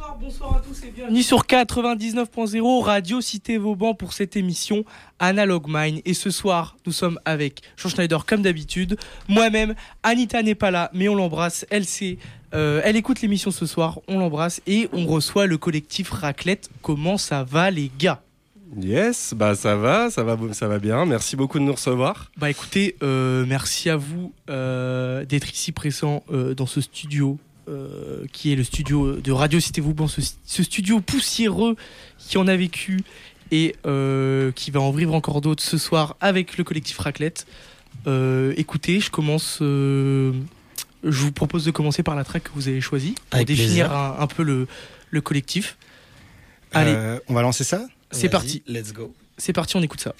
Bonsoir, bonsoir à tous et bienvenue sur 99.0 Radio Cité Vauban pour cette émission Analog Mind. Et ce soir, nous sommes avec Jean Schneider comme d'habitude. Moi-même, Anita n'est pas là, mais on l'embrasse. Elle sait, euh, elle écoute l'émission ce soir, on l'embrasse et on reçoit le collectif Raclette. Comment ça va les gars? Yes, bah ça va, ça va, ça va bien. Merci beaucoup de nous recevoir. Bah écoutez, euh, merci à vous euh, d'être ici présent euh, dans ce studio euh, qui est le studio de Radio Cité Vauban, ce, ce studio poussiéreux qui en a vécu et euh, qui va en vivre encore d'autres ce soir avec le collectif Raclette. Euh, écoutez, je commence. je vous propose de commencer par la track que vous avez choisie pour Avec définir un, un peu le, le collectif. Allez, on va lancer ça? C'est parti. Let's go. c'est parti, on écoute ça.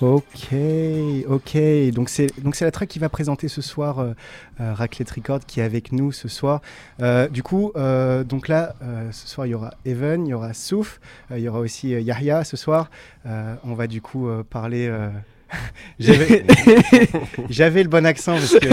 Ok, ok. Donc c'est donc c'est la track qui va présenter ce soir euh, euh, Raclette Record qui est avec nous ce soir. Euh, du coup, euh, donc là, euh, ce soir il y aura Evan, il y aura Souf, euh, il y aura aussi euh, Yahya ce soir. Euh, on va du coup euh, parler. euh, j'avais j'avais le bon accent parce que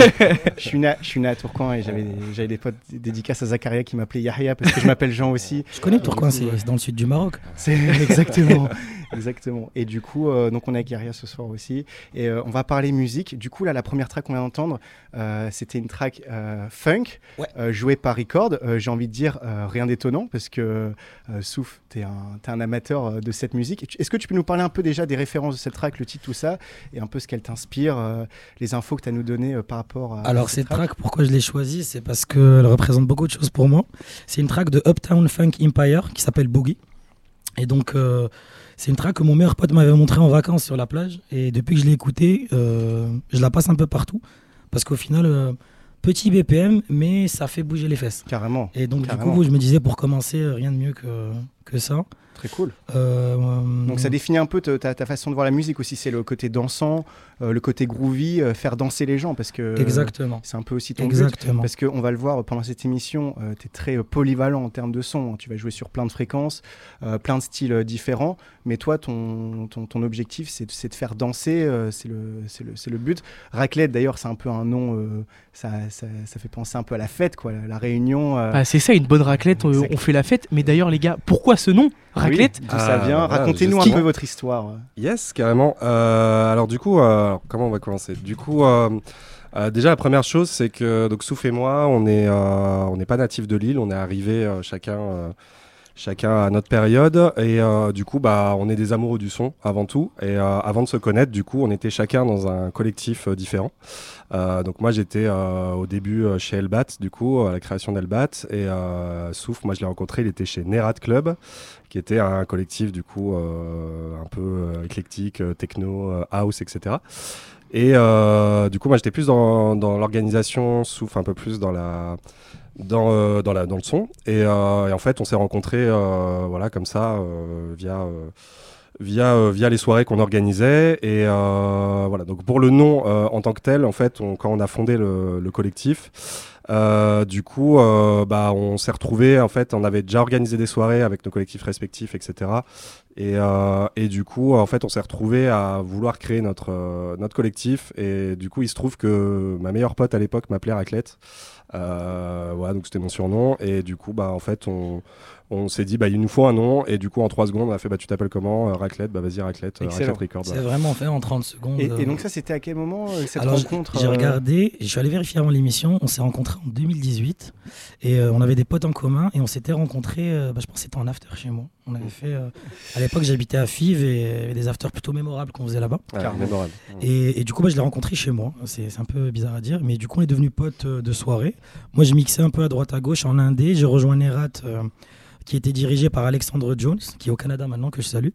je suis né, à- je suis né à Tourcoing et j'avais j'avais des potes dédicaces à Zakaria qui m'appelaient Yahya parce que je m'appelle Jean aussi. Je connais Tourcoing, c'est dans le sud du Maroc. C'est exactement, exactement. Et du coup, euh, donc on est avec Yaria ce soir aussi, et euh, on va parler musique. Du coup, là, la première track qu'on vient d'entendre, euh, c'était une track funk Ouais. jouée par Record. J'ai envie de dire rien d'étonnant parce que Souf, t'es un, t'es un amateur de cette musique. Tu- Est-ce que tu peux nous parler un peu déjà des références de cette track, le titre, tout ça, et un peu ce qu'elle t'inspire, les infos que tu as nous données par rapport à. Alors cette track, pourquoi je l'ai choisie C'est parce qu'elle représente beaucoup de choses pour moi. C'est une track de Uptown Funk Empire qui s'appelle Boogie. Et donc c'est une track que mon meilleur pote m'avait montré en vacances sur la plage. Et depuis que je l'ai écoutée, euh, je la passe un peu partout. Parce qu'au final, euh, petit BPM, mais ça fait bouger les fesses. Carrément, Et donc Carrément. du coup, je me disais pour commencer, euh, rien de mieux que, que ça. très cool. Euh, Donc ça définit un peu ta, ta façon de voir la musique aussi. C'est le côté dansant, euh, le côté groovy, euh, faire danser les gens parce que Exactement. c'est un peu aussi ton but. Exactement. Parce qu'on va le voir pendant cette émission, tu es très polyvalent en termes de son. hein. Tu vas jouer sur plein de fréquences, euh, plein de styles différents. Mais toi, ton, ton, ton objectif, c'est de- c'est de faire danser. euh, c'est le, c'est le, c'est le but. Raclette, d'ailleurs, c'est un peu un nom. euh, ça, ça, ça fait penser un peu à la fête, quoi, la, la réunion. euh, Bah, c'est ça, une bonne raclette, on, on fait la fête. Mais d'ailleurs, les gars, pourquoi ce nom Raclette oui, d'où ça Ah, vient. voilà, Racontez-nous un peu votre histoire. Yes, carrément. Euh, alors du coup, euh, alors, comment on va commencer? Du coup, euh, euh, déjà la première chose, c'est que donc Souf et moi, on est, euh, on n'est pas natifs de Lille, on est arrivés euh, chacun, euh, chacun à notre période, et euh, du coup, bah, on est des amoureux du son avant tout. Et euh, avant de se connaître, du coup, on était chacun dans un collectif euh, différent. Euh, donc moi, j'étais euh, au début euh, chez Elbat, du coup, à la création d'Elbat, et Souf, moi, je l'ai rencontré, il était chez Nerat Club qui était un collectif du coup un peu éclectique, techno, house, etc. Et du coup, moi, j'étais plus dans, dans l'organisation, souffle un peu plus dans la dans, euh, dans, la, dans le son. Et, euh, en fait, on s'est rencontrés euh, voilà, comme ça, via, via, euh, via les soirées qu'on organisait. Et euh, voilà, donc pour le nom euh, en tant que tel, en fait, on- quand on a fondé le, le collectif, euh, du coup, euh, bah, on s'est retrouvés. En fait, on avait déjà organisé des soirées avec nos collectifs respectifs, etc. Et, euh, et du coup, en fait, on s'est retrouvés à vouloir créer notre, notre collectif. Et du coup, il se trouve que ma meilleure pote à l'époque m'appelait Raclette. Voilà, donc c'était mon surnom. Et du coup, bah, en fait, on, on s'est dit, bah, il nous faut un nom. Et du coup, en trois secondes, on a fait, bah, tu t'appelles comment Euh, Raclette, bah, vas-y, Raclette, euh, Excellent. Raclette Records. C'est voilà. vraiment fait en 30 secondes. Et, et euh, donc ça, c'était à quel moment euh, cette Alors, rencontre J'ai euh, regardé, je suis allé vérifier avant l'émission. On s'est rencontrés en 2018 et euh, on avait des potes en commun et on s'était rencontrés. euh, bah, je pense que c'était en after chez moi. On avait fait. euh, à l'époque, j'habitais à Fives et il y avait des afters plutôt mémorables qu'on faisait là-bas. Et, et du coup, bah, je l'ai rencontré chez moi. C'est un peu bizarre à dire, mais du coup, on est devenus potes euh, de soirée. Moi, je mixais un peu à droite à gauche en indé. J'ai rejoint Nerat, euh, qui était dirigé par Alexandre Jones, qui est au Canada maintenant, que je salue.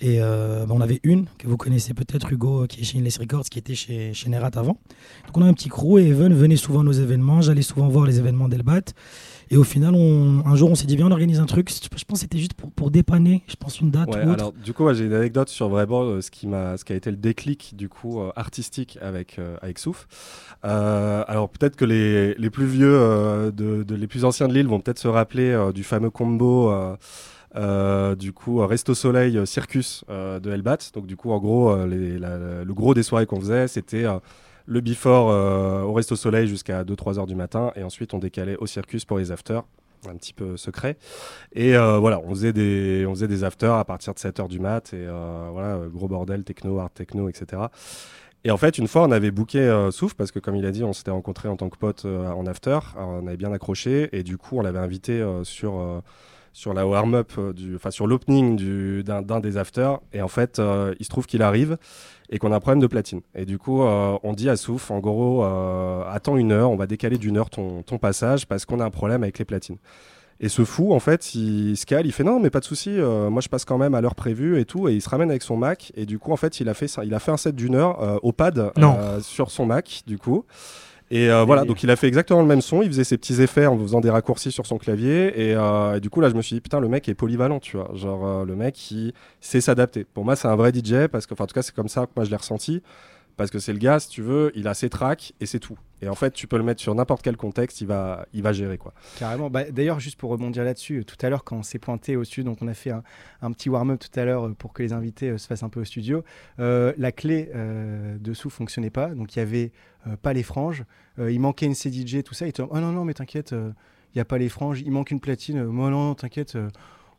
Et euh, bah, on avait une, que vous connaissez peut-être, Hugo, qui est chez Inless Records, qui était chez, chez Nerat avant. Donc, on a un petit crew et Even venait souvent à nos événements. J'allais souvent voir les événements d'Elbat. Et au final, on- un jour, on s'est dit, viens, on organise un truc. Je pense que c'était juste pour, pour dépanner, je pense, une date Ouais, ou autre. alors du coup, ouais, j'ai une anecdote sur vraiment euh, ce qui m'a, ce qui a été le déclic du coup euh, artistique avec euh, avec Souf. Euh, alors peut-être que les, les plus vieux, de, de- les plus anciens de l'île vont peut-être se rappeler du fameux combo. euh, du coup, Resto Soleil Circus euh, de Elbat. Donc, du coup, en gros, euh, les- la- la- le gros des soirées qu'on faisait, c'était le before euh, au Resto Soleil jusqu'à 2-3 heures du matin. Et ensuite, on décalait au Circus pour les afters. un petit peu secret. Et euh, voilà, on faisait des, on faisait des afters à partir de 7h du mat, et euh, voilà, gros bordel, techno, art techno, etc. Et en fait, une fois, on avait booké euh, Souf, parce que comme il a dit, on s'était rencontrés en tant que pote euh, en after, on avait bien accroché, et du coup, on l'avait invité sur, sur la warm-up, euh, du- enfin sur l'opening du- d'un des afters, et en fait, euh, il se trouve qu'il arrive, et qu'on a un problème de platine. Et du coup, euh, on dit à Souf, en gros, euh, attends une heure, on va décaler d'une heure ton, ton passage, parce qu'on a un problème avec les platines. Et ce fou, en fait, il se cale, il fait non, mais pas de souci, moi je passe quand même à l'heure prévue et tout, et il se ramène avec son Mac, et du coup, en fait, il a fait, il a fait un set d'une heure au pad Non. sur son Mac, du coup. Et euh, voilà, donc il a fait exactement le même son, il faisait ses petits effets en faisant des raccourcis sur son clavier, et, euh, et du coup là je me suis dit putain le mec est polyvalent, tu vois, genre euh, le mec il sait s'adapter. Pour moi c'est un vrai DJ parce que, enfin en tout cas c'est comme ça que moi je l'ai ressenti, parce que c'est le gars si tu veux, il a ses tracks et c'est tout. Et en fait tu peux le mettre sur n'importe quel contexte, il va, il va gérer quoi. Carrément. Bah, D'ailleurs, juste pour rebondir là-dessus, euh, tout à l'heure, quand on s'est pointé au studio, donc on a fait un, petit warm-up tout à l'heure euh, pour que les invités euh, se fassent un peu au studio. La clé euh, dessous fonctionnait pas, donc il y avait pas les franges. Il manquait une CDJ, tout ça. Il était oh non, non, mais t'inquiète, il y a pas les franges. Il manque une platine. Moi, non, non, t'inquiète.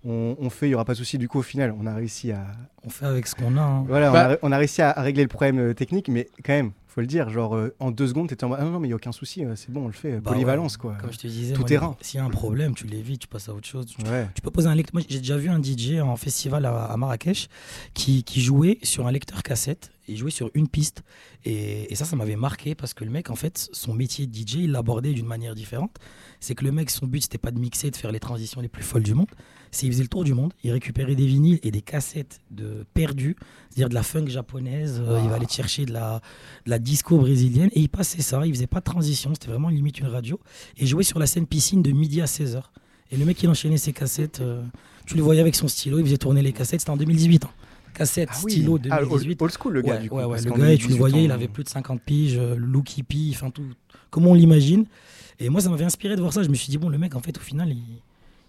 On, on fait, il y aura pas de souci. Du coup, au final, on a réussi à, On fait avec ce qu'on a. hein. voilà, on Bah- a- on, a, réussi à, à régler le problème euh, technique, mais quand même, faut le dire, genre euh, en deux secondes, t'étais en mode ah non, non, mais il y a aucun souci, euh, c'est bon, on le fait. Bah Polyvalence, quoi. Comme je te disais, Tout moi, terrain. S'il y a un problème, tu l'évites, tu passes à autre chose. Tu, Ouais. tu peux poser un lecteur. Moi, j'ai déjà vu un DJ en festival à, à Marrakech qui, qui jouait sur un lecteur cassette. Il jouait sur une piste. Et, et ça, ça m'avait marqué parce que le mec, en fait, son métier de DJ, il l'abordait d'une manière différente. C'est que le mec, son but, c'était pas de mixer, de faire les transitions les plus folles du monde. C'est il faisait le tour du monde, il récupérait des vinyles et des cassettes de perdus, c'est-à-dire de la funk japonaise. euh, il va aller chercher de la, de la disco brésilienne et il passait ça. Il faisait pas de transition, c'était vraiment limite une radio. Et il jouait sur la scène piscine de midi à 16h. Et le mec, il enchaînait ses cassettes. euh, tu le voyais avec son stylo, il faisait tourner les cassettes. C'était en 2018. hein. Cassette, stylo Ah, old, 2018. old school, le gars, ouais, du coup. ouais, ouais, le gars, et tu le 2018, voyais, il on- avait plus de 50 piges, euh, look hippie, enfin tout, comme on l'imagine. Et moi, ça m'avait inspiré de voir ça. Je me suis dit, bon, le mec, en fait, au final, il,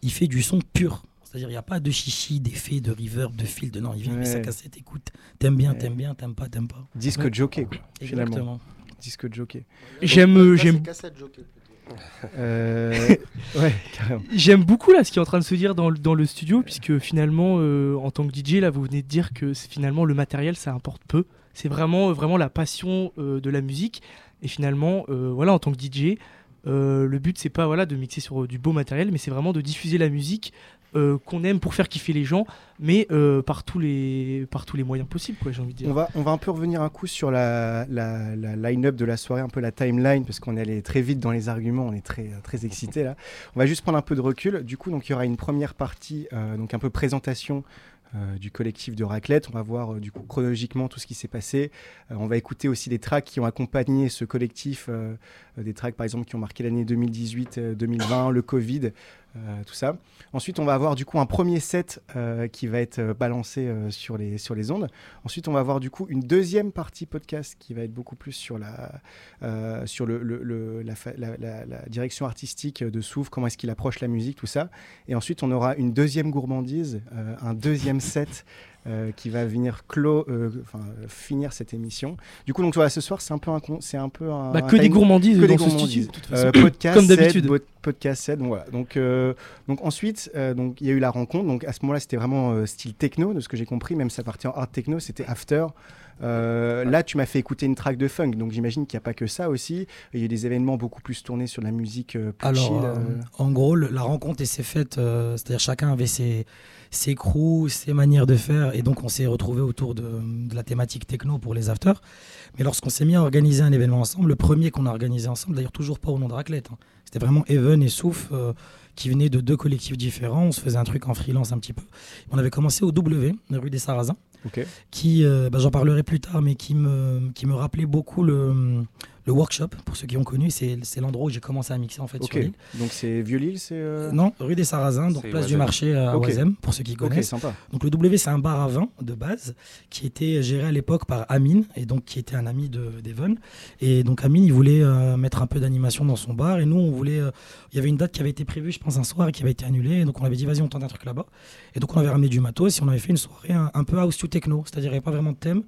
il fait du son pur. C'est-à-dire, il n'y a pas de chichi, d'effet, de reverb, de fil, de non. Il vient, il met sa cassette, écoute. T'aimes bien, Ouais. t'aimes bien, t'aimes pas, t'aimes pas. Disque Ouais. jockey, quoi, finalement. Exactement. Disque jockey. J'aime, euh, j'aime, Euh, ouais, j'aime beaucoup là ce qui est en train de se dire dans, le- dans le studio, puisque finalement, euh, en tant que DJ, là, vous venez de dire que finalement le matériel, ça importe peu. C'est vraiment, vraiment la passion euh, de la musique. Et finalement, euh, voilà, en tant que DJ, euh, le but c'est pas voilà de mixer sur euh, du beau matériel, mais c'est vraiment de diffuser la musique euh, qu'on aime pour faire kiffer les gens, mais euh, par tous les par tous les moyens possibles, quoi. J'ai envie de dire. On va, on va un peu revenir un coup sur la, la, la line-up de la soirée, un peu la timeline, parce qu'on est allé très vite dans les arguments, on est très, très excités là. On va juste prendre un peu de recul. Du coup, il y aura une première partie, euh, donc un peu présentation euh, du collectif de Raclette. On va voir euh, du coup chronologiquement tout ce qui s'est passé. Euh, on va écouter aussi les tracks qui ont accompagné ce collectif, euh, euh, des tracks par exemple qui ont marqué l'année 2018-2020, le Covid, euh, tout ça. Ensuite, on va avoir du coup un premier set euh, qui va être euh, balancé sur, les, sur les ondes. Ensuite, on va avoir du coup une deuxième partie podcast qui va être beaucoup plus sur la, sur le, la, direction artistique de Souf, comment est-ce qu'il approche la musique, tout ça. Et ensuite, on aura une deuxième gourmandise, un deuxième set. Euh, qui va venir clos, euh, enfin, finir cette émission. Du coup, donc voilà, ce soir, c'est un peu un, c'est un peu un, Bah, un que des gourmandises que dans des ce gourmandises. studio. de toute façon. euh, podcast Comme d'habitude. podcast set, donc voilà. Donc, euh, donc ensuite, donc il y a eu la rencontre. Donc à ce moment-là, c'était vraiment style techno, de ce que j'ai compris. Même sa partie en hard techno, c'était after. Euh, Là, tu m'as fait écouter une track de funk, donc j'imagine qu'il n'y a pas que ça aussi. Il y a eu des événements beaucoup plus tournés sur la musique euh, plus Alors, chill. euh, en gros, le- la rencontre s'est faite, c'est-à-dire chacun avait ses, ses crews, ses manières de faire, et donc on s'est retrouvé autour de, de la thématique techno pour les afters. Mais lorsqu'on s'est mis à organiser un événement ensemble, le premier qu'on a organisé ensemble, d'ailleurs toujours pas au nom de Raclette, hein, c'était vraiment Even et Souf qui venaient de deux collectifs différents. On se faisait un truc en freelance un petit peu. On avait commencé au W, rue des Sarrasins Qui, euh, bah, j'en parlerai plus tard, mais qui me rappelait beaucoup le, le workshop, pour ceux qui ont connu, c'est l'endroit où j'ai commencé à mixer en fait Ok. sur l'île. Donc c'est Vieux-Lille, c'est. euh, Non, rue des Sarrasins, donc place du marché à Ok. Oisem, pour ceux qui connaissent. sympa. Donc le W, c'est un bar à vin de base qui était géré à l'époque par Amine, et donc qui était un ami de d'Evan. Et donc Amine, il voulait euh, mettre un peu d'animation dans son bar, et nous, on voulait. euh, il y avait une date qui avait été prévue, je pense, un soir, et qui avait été annulée. Et donc on avait dit, vas-y, on tente un truc là-bas. Et donc on avait ramené du matos, et on avait fait une soirée un, un peu house to techno, c'est-à-dire il n'y avait pas vraiment de thème.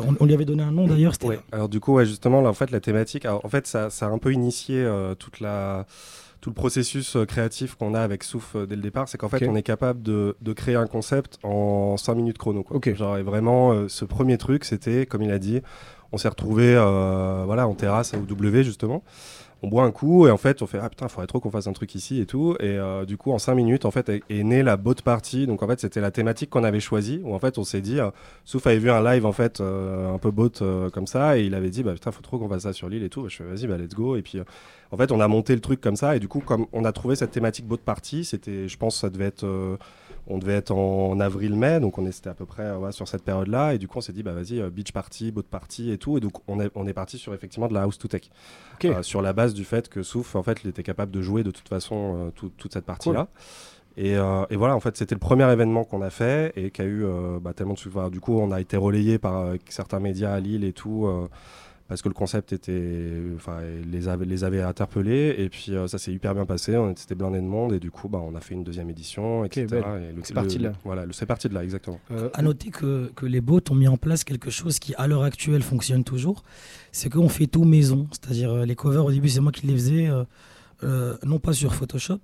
On, on lui avait donné un nom d'ailleurs, c'était Ouais. Alors du coup, ouais, justement, là, en fait, la thématique. Alors, en fait, ça, ça, a un peu initié euh, toute la, tout le processus euh, créatif qu'on a avec Souf euh, dès le départ. C'est qu'en fait, on est capable de, de créer un concept en 5 minutes chrono. Quoi. Genre, et vraiment, euh, ce premier truc, c'était, comme il a dit, on s'est retrouvé voilà, en terrasse à OW, justement. On boit un coup et en fait on fait ah putain faudrait trop qu'on fasse un truc ici et tout. Et euh, du coup en 5 minutes en fait est, née la boat party. Donc en fait c'était la thématique qu'on avait choisie où en fait on s'est dit euh, Souf avait vu un live en fait euh, un peu boat euh, comme ça et il avait dit bah putain faut trop qu'on fasse ça sur l'île et tout. Je fais vas-y bah let's go. Et puis euh, en fait on a monté le truc comme ça. Et du coup comme on a trouvé cette thématique boat party c'était je pense ça devait être euh, on devait être en, avril-mai, donc on était à peu près ouais, sur cette période-là, et du coup on s'est dit bah vas-y euh, beach party, boat party et tout, et donc on est, on est parti sur effectivement de la house to tech. Euh, sur la base du fait que Souf en fait il était capable de jouer de toute façon euh, tout- toute cette partie-là. Et, euh, et voilà, en fait, c'était le premier événement qu'on a fait et qui a eu bah, tellement de succès. Du coup, on a été relayé par certains médias à Lille et tout, parce que le concept était, enfin, les avait, les avait interpellés. Et puis, euh, ça s'est hyper bien passé. On était blindé de monde et du coup, bah, on a fait une deuxième édition, etc. Et le- C'est parti de là. Voilà, c'est parti de là, exactement. Euh, À noter que, que les bots ont mis en place quelque chose qui, à l'heure actuelle, fonctionne toujours. C'est qu'on fait tout maison. C'est-à-dire, euh, les covers, au début, c'est moi qui les faisais, euh, euh, non pas sur Photoshop,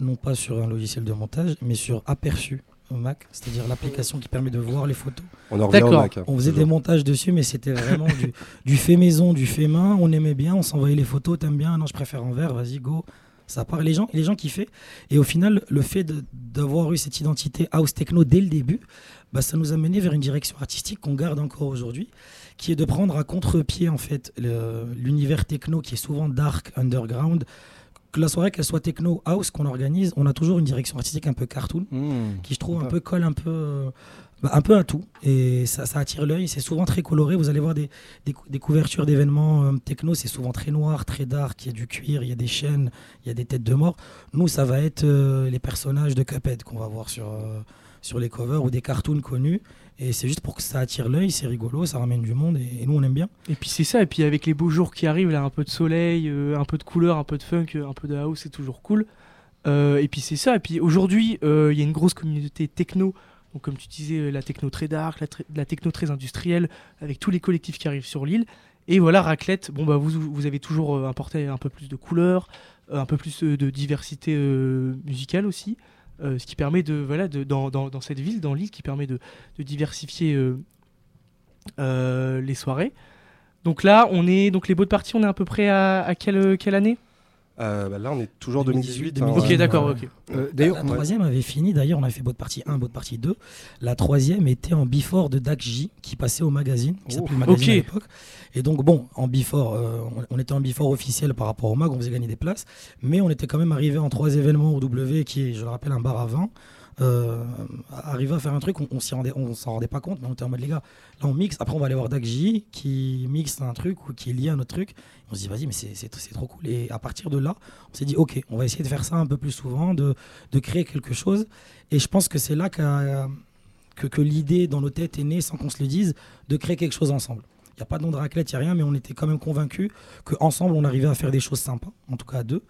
non pas sur un logiciel de montage, mais sur Aperçu Mac, c'est-à-dire l'application qui permet de voir les photos. On en revient au. Mac. hein, On faisait des montages dessus, mais c'était vraiment du, du fait maison, du fait main. On aimait bien, on s'envoyait les photos. T'aimes bien Non, je préfère en vert. Vas-y, go. Ça part. Les gens, les gens kiffaient. Et au final, le fait d'avoir eu cette identité house techno dès le début, bah, ça nous a mené vers une direction artistique qu'on garde encore aujourd'hui, qui est de prendre à contre-pied en fait l'univers techno qui est souvent dark, underground. Que la soirée qu'elle soit techno house qu'on organise, on a toujours une direction artistique un peu cartoon hmm. qui je trouve un peu colle un peu euh, bah, un peu à tout. Et ça, ça attire l'œil. C'est souvent très coloré. Vous allez voir des, des, cou- des couvertures d'événements euh, techno. C'est souvent très noir très dark. Il y a du cuir il y a des chaînes il y a des têtes de mort. Nous ça va être euh, les personnages de Cuphead qu'on va voir sur euh, sur les covers ou des cartoons connus et c'est juste pour que ça attire l'œil c'est rigolo ça ramène du monde et, nous on aime bien Et puis c'est ça, et puis avec les beaux jours qui arrivent, là, un peu de soleil, euh, un peu de couleur, un peu de funk, un peu de house, c'est toujours cool. Euh, et puis c'est ça, et puis aujourd'hui, euh, il y a une grosse communauté techno, donc comme tu disais, la techno très dark, la, techno très industrielle, avec tous les collectifs qui arrivent sur l'île. Et voilà, Raclette, bon bah vous, vous avez toujours apporté un peu plus de couleur, euh, un peu plus de diversité musicale aussi, ce qui permet de, voilà, de, dans, dans, dans cette ville, dans l'île, qui permet de, de diversifier euh, euh, les soirées. Donc là, on est donc les beaux de partie, on est à peu près à, à quelle, quelle année? Euh, bah, là, on est toujours 2018, 2018. hein, Ok, d'accord. Euh, D'ailleurs, la troisième avait fini, d'ailleurs on avait fait Bot Party 1, Bot Party 2. La troisième était en Before de Dak J qui passait au magazine, qui Oh, s'appelait le magazine ok. à l'époque. Et donc bon, en Before, euh, on, on était en Before officiel par rapport au mag, on faisait gagner des places, mais on était quand même arrivé en trois événements au W, qui est, je le rappelle, un bar à vin. Euh, arriver à faire un truc, on, on s'en rendait pas compte, mais on était en mode les gars, là on mixe, après on va aller voir Dak J qui mixe un truc ou qui est lié à notre truc. On se dit vas-y mais c'est trop cool. Et à partir de là, on s'est dit ok, on va essayer de faire ça un peu plus souvent, de, créer quelque chose. Et je pense que c'est là que, que l'idée dans nos têtes est née, sans qu'on se le dise, de créer quelque chose ensemble. N'y a pas de nom de raclette, il n'y a rien, mais on était quand même convaincus qu'ensemble, on arrivait à faire des choses sympas, en tout cas à deux.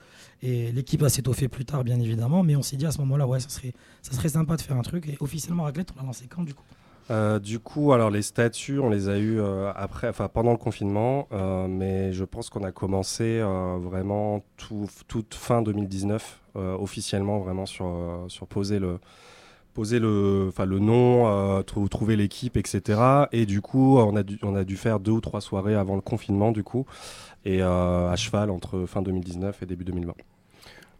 Et l'équipe va s'étoffer plus tard, bien évidemment, mais on s'est dit à ce moment-là, ouais, ça serait, ça serait sympa de faire un truc. Et officiellement, raclette, on l'a lancé quand du coup? Euh, du coup, alors les statuts, on les a eu euh, après, pendant le confinement, euh, mais je pense qu'on a commencé euh, vraiment tout, toute fin 2019 euh, officiellement, vraiment sur sur poser le poser le, enfin le nom, euh, trou- trouver l'équipe, etc. Et du coup, on a dû on a dû faire deux ou trois soirées avant le confinement, du coup, et euh, à cheval entre fin 2019 et début 2020.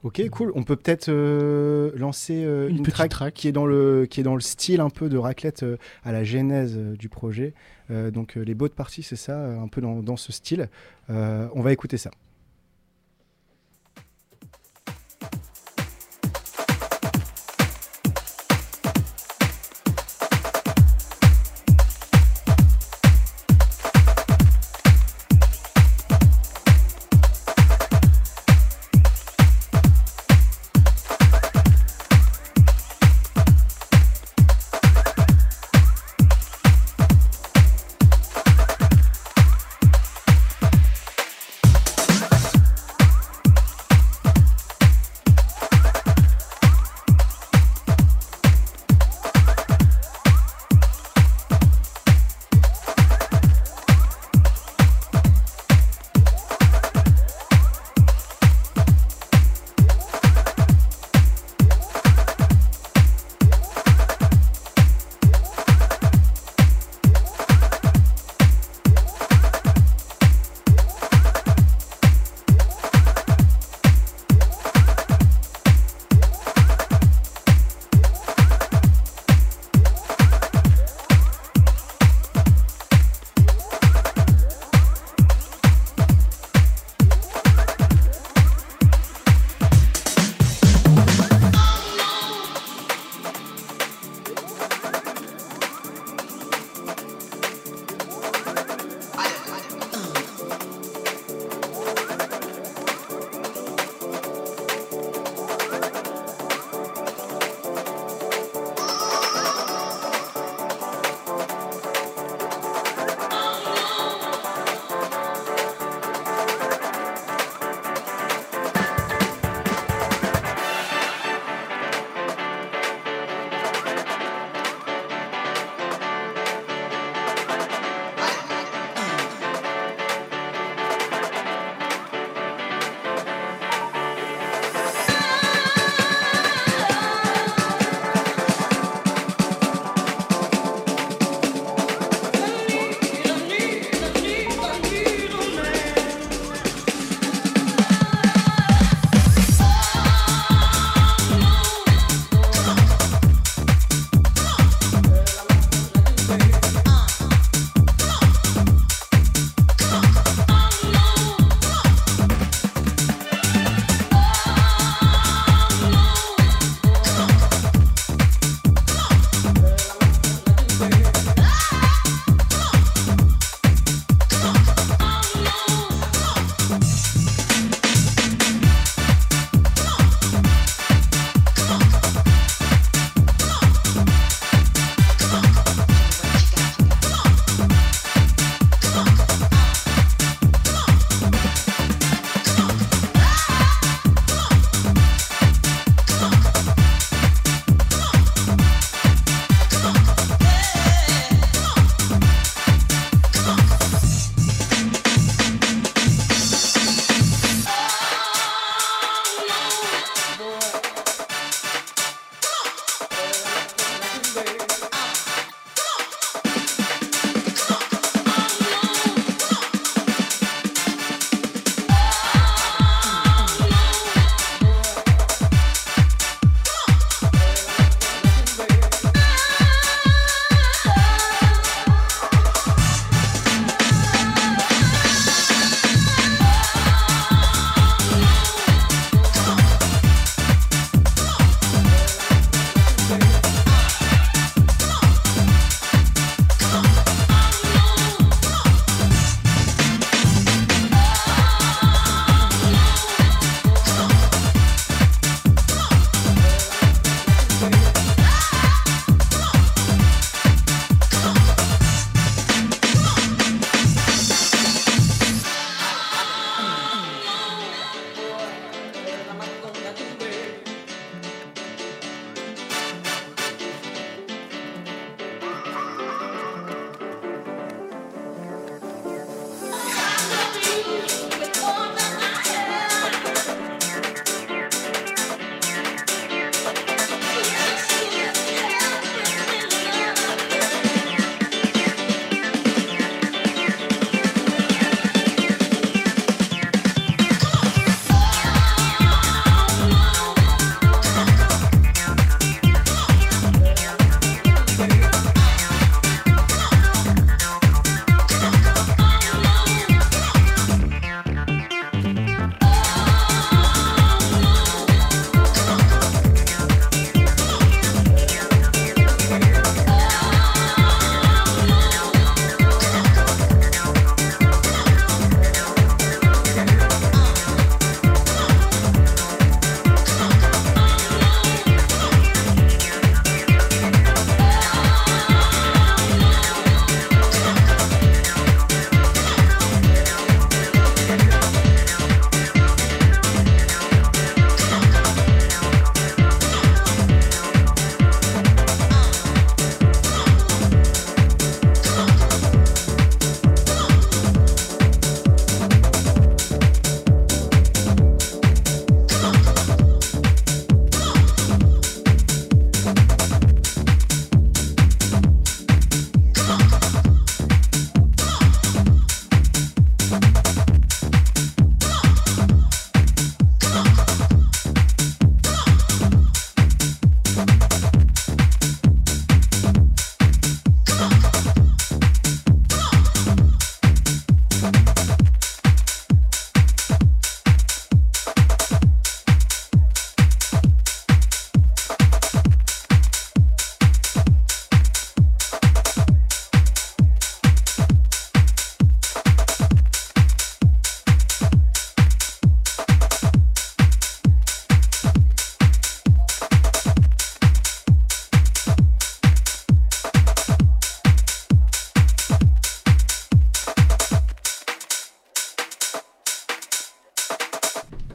Ok, cool. On peut peut-être euh, lancer euh, Une une, petite track, track. qui est dans le qui est dans le style un peu de raclette euh, à la genèse euh, du projet. Euh, donc euh, les beaux de partie, c'est ça, euh, un peu dans, dans ce style. Euh, on va écouter ça.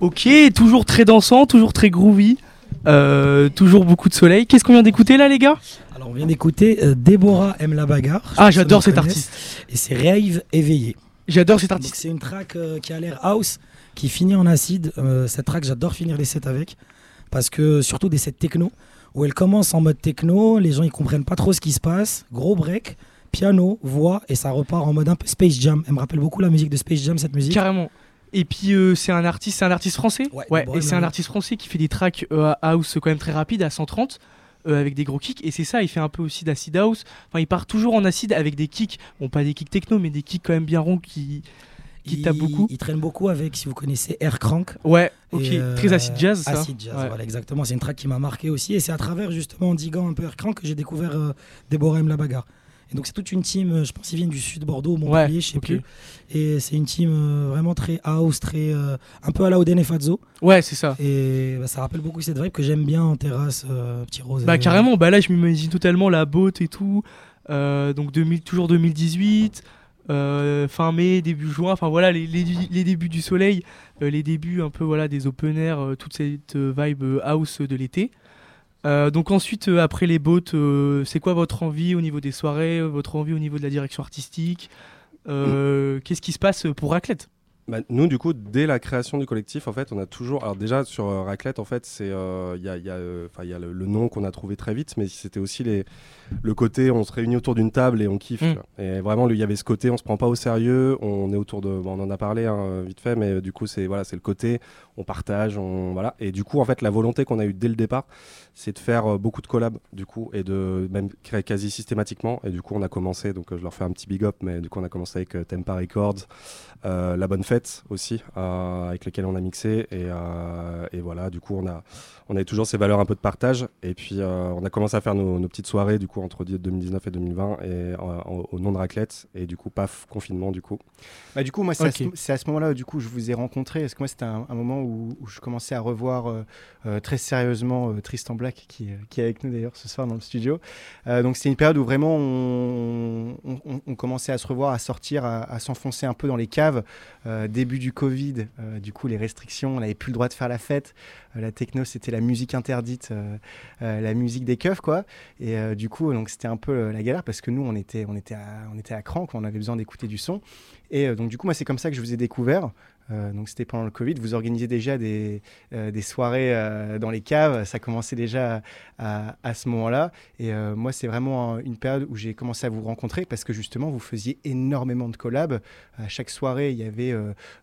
Ok, toujours très dansant, toujours très groovy, euh, toujours beaucoup de soleil. Qu'est-ce qu'on vient d'écouter là, les gars? Alors on vient d'écouter euh, Déborah aime la bagarre. Ah, j'adore cet artiste. Et c'est Rave éveillé. J'adore cet artiste. c'est une track euh, qui a l'air house, qui finit en acide. Cette track, j'adore finir les sets avec. Parce que surtout des sets techno, où elle commence en mode techno, les gens ils comprennent pas trop ce qui se passe. Gros break, piano, voix, et ça repart en mode un peu Space Jam. Elle me rappelle beaucoup la musique de Space Jam, cette musique. Carrément. Et puis euh, c'est un artiste, c'est un artiste français. Ouais, Et c'est un artiste français qui fait des tracks euh, house quand même très rapides à 130 euh, avec des gros kicks. Et c'est ça, il fait un peu aussi d'acid house. Enfin, il part toujours en acide avec des kicks. Bon, pas des kicks techno, mais des kicks quand même bien ronds qui qui il, tape beaucoup. Il traîne beaucoup avec, si vous connaissez, Air Crank. Ouais. Ok. Euh, Très acid jazz. Ça. Acid jazz, Ouais. voilà, exactement. C'est une track qui m'a marqué aussi. Et c'est à travers, justement, en diguant un peu Air Crank que j'ai découvert euh, Déborah aime la bagarre. Et donc, c'est toute une team, euh, je pense qu'ils viennent du sud Bordeaux, Montpellier, Ouais, je sais plus. Et c'est une team euh, vraiment très house, très. euh, un peu à la Oden et Fazzo. Ouais, c'est ça. Et bah, ça rappelle beaucoup cette vibe que j'aime bien en terrasse, euh, petit rose. Bah carrément, bah là je m'imagine totalement la botte et tout. Donc 2000, toujours 2018, euh, fin mai, début juin, enfin voilà les, les- les débuts du soleil, les débuts un peu voilà des open air, toute cette vibe house de l'été. Euh, donc ensuite, euh, après les bottes, euh, c'est quoi votre envie au niveau des soirées, votre envie au niveau de la direction artistique Euh, Qu'est-ce qui se passe pour Raclette? Bah, nous, du coup, dès la création du collectif, en fait, on a toujours. Alors, déjà, sur euh, Raclette, en fait, c'est. euh, Il y a, y a, euh, y a le, le nom qu'on a trouvé très vite, mais c'était aussi les, le côté on se réunit autour d'une table et on kiffe. Mm. Et vraiment, il y avait ce côté on se prend pas au sérieux, on est autour de. bon, on en a parlé hein, vite fait, mais du coup, c'est voilà, c'est le côté on partage, on. Voilà. Et du coup, en fait, la volonté qu'on a eue dès le départ, c'est de faire euh, beaucoup de collabs, du coup, et de même créer quasi systématiquement. Et du coup, on a commencé, donc euh, je leur fais un petit big up, mais du coup, on a commencé avec euh, Tempa Records. La bonne fête aussi avec lesquelles on a mixé et, et voilà du coup on a on avait toujours ces valeurs un peu de partage et puis on a commencé à faire nos, nos petites soirées du coup entre 2019 et 2020 et euh, au, nom de raclette et du coup paf confinement du coup Bah, du coup, moi, c'est à ce- moment-là du coup je vous ai rencontré. Parce que moi, c'était un, un moment où, où je commençais à revoir euh, euh, très sérieusement euh, Tristan Black, qui, euh, qui est avec nous d'ailleurs ce soir dans le studio. Euh, donc, c'était une période où vraiment on, on- on- on commençait à se revoir, à sortir, à, à s'enfoncer un peu dans les caves. Euh, début du Covid, euh, du coup, les restrictions, on n'avait plus le droit de faire la fête. Euh, la techno, c'était la musique interdite, euh, euh, la musique des keufs, quoi. Et du coup, donc c'était un peu la galère parce que nous, on était, on était, à, on était à cran, quoi. on avait besoin d'écouter du son. Et donc, du coup, moi, c'est comme ça que je vous ai découvert. Euh, donc, c'était pendant le Covid. Vous organisez déjà des, euh, des soirées euh, dans les caves. Ça commençait déjà à, à ce moment-là. Et moi, c'est vraiment une période où j'ai commencé à vous rencontrer parce que justement, vous faisiez énormément de collabs. À chaque soirée, il y avait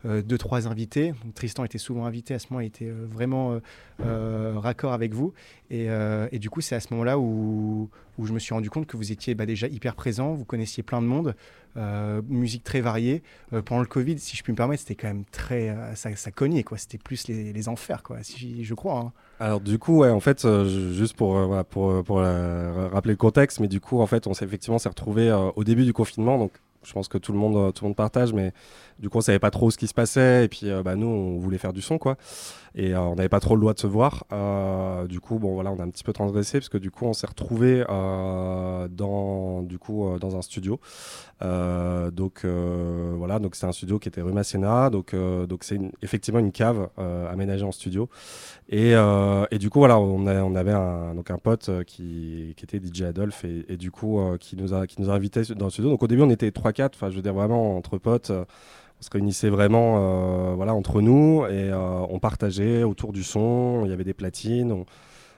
deux, trois invités. Tristan était souvent invité. À ce moment, il était vraiment raccord avec vous. Et du coup, c'est à ce moment-là où, où je me suis rendu compte que vous étiez bah, déjà hyper présent. Vous connaissiez plein de monde. Euh, musique très variée. Euh, pendant le Covid, si je puis me permettre, c'était quand même très. euh, ça, ça cognait, quoi. C'était plus les, les enfers, quoi, si je crois. hein. alors du coup en fait juste pour pour pour rappeler le contexte mais du coup en fait on s'est effectivement s'est retrouvé au début du confinement donc je pense que tout le monde tout le monde partage mais du coup on savait pas trop ce qui se passait et puis bah, nous on voulait faire du son quoi et euh, on n'avait pas trop le droit de se voir. Euh, du coup bon voilà on a un petit peu transgressé parce que du coup on s'est retrouvé euh, dans du coup dans un studio. Donc voilà donc c'est un studio qui était rue Masséna. Donc donc c'est effectivement une cave aménagée en studio. Et, et du coup voilà on, a- on avait un donc un pote qui, qui était DJ Adolphe et, du coup qui nous a qui nous a invités dans le studio. Donc au début on était 3-4 enfin je veux dire vraiment entre potes on se réunissait vraiment euh, voilà, entre nous et euh, on partageait autour du son. Il y avait des platines, on,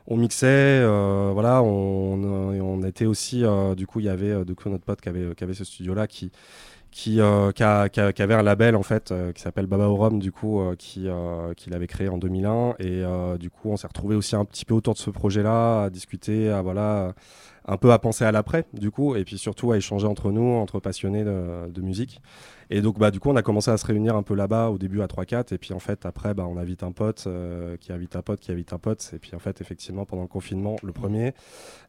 on mixait. euh, voilà, on, on, on était aussi. euh, du coup, il y avait euh, du coup, notre pote qui avait, qui avait ce studio-là qui. Qui, euh, qui, a- qui qui avait un label en fait euh, qui s'appelle Baba Orum du coup euh, qui euh, qu'il avait créé en 2001 et euh, du coup on s'est retrouvé aussi un petit peu autour de ce projet là à discuter à voilà un peu à penser à l'après du coup et puis surtout à échanger entre nous entre passionnés de, de musique et donc, bah, du coup, on a commencé à se réunir un peu là-bas au début à 3-4. Et puis, en fait, après, bah, on invite un pote euh, qui invite un pote qui invite un pote. Et puis, en fait, effectivement, pendant le confinement, le premier,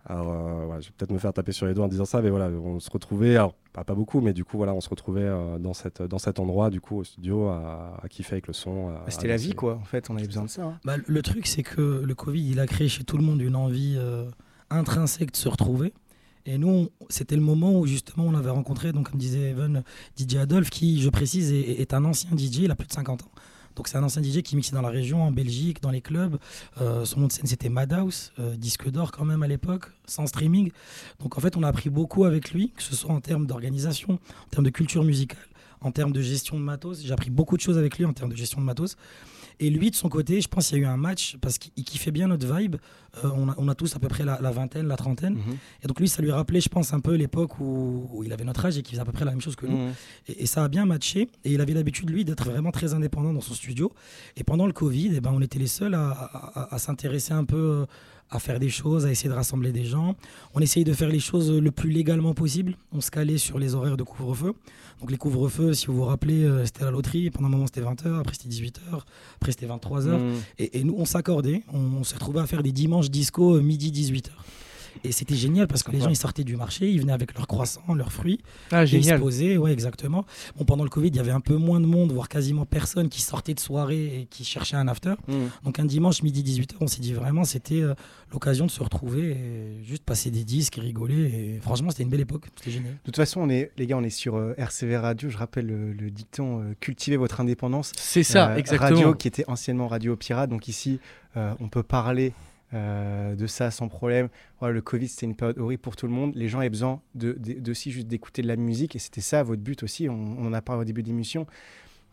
alors, euh, je vais peut-être me faire taper sur les doigts en disant ça, mais voilà, on se retrouvait, alors, pas, pas beaucoup, mais du coup, voilà, on se retrouvait euh, dans, cette, dans cet endroit, du coup, au studio, à, à kiffer avec le son. Bah, C'était la vie, quoi. En fait, on avait besoin de ça. hein. Bah, le truc, c'est que le Covid, il a créé chez tout le monde une envie euh, intrinsèque de se retrouver. Et nous, c'était le moment où justement on avait rencontré, donc comme disait Evan, DJ Adolphe, qui, je précise, est, est un ancien DJ, il a plus de 50 ans. Donc c'est un ancien DJ qui mixait dans la région, en Belgique, dans les clubs. Euh, son nom de scène c'était Madhouse, euh, disque d'or quand même à l'époque, sans streaming. Donc en fait on a appris beaucoup avec lui, que ce soit en termes d'organisation, en termes de culture musicale, en termes de gestion de matos. J'ai appris beaucoup de choses avec lui en termes de gestion de matos. Et lui, de son côté, je pense qu'il y a eu un match parce qu'il kiffait bien notre vibe. Euh, on, a, on, a, tous à peu près la, la vingtaine, la trentaine. Mhm. Et donc lui, ça lui rappelait, je pense, un peu l'époque où, où, il avait notre âge et qu'il faisait à peu près la même chose que nous. Mhm. Et, et, ça a bien matché. Et il avait l'habitude, lui, d'être vraiment très indépendant dans son studio. Et pendant le Covid, eh ben, on était les seuls à, à, à s'intéresser un peu à faire des choses, à essayer de rassembler des gens. On essayait de faire les choses le plus légalement possible. On se calait sur les horaires de couvre-feu. Donc les couvre-feux, si vous vous rappelez, euh, c'était la loterie. Pendant un moment, c'était 20h, après c'était 18h, après c'était 23h. Mmh. Et, et, nous, on s'accordait. On, on s'est à faire des dimanches disco euh, midi 18h. Et c'était génial parce que les gens ils sortaient du marché, ils venaient avec leurs croissants, leurs fruits. Ah, génial. Ils se posaient, ouais, exactement. Bon, pendant le Covid, il y avait un peu moins de monde, voire quasiment personne qui sortait de soirée et qui cherchait un after. Mmh. Donc un dimanche midi 18h, on s'est dit vraiment, c'était euh, l'occasion de se retrouver et juste passer des disques et rigoler. Et franchement, c'était une belle époque. C'était génial. De toute façon, on est, les gars, on est sur euh, RCV Radio. Je rappelle le, le dicton euh, cultivez votre indépendance. C'est ça, exactement. Radio qui était anciennement Radio Pirate. Donc ici, euh, on peut parler euh, de ça sans problème. Voilà, le Covid, c'était une période horrible pour tout le monde. Les gens avaient besoin de, aussi juste d'écouter de la musique et c'était ça votre but aussi. On, en a parlé au début de l'émission.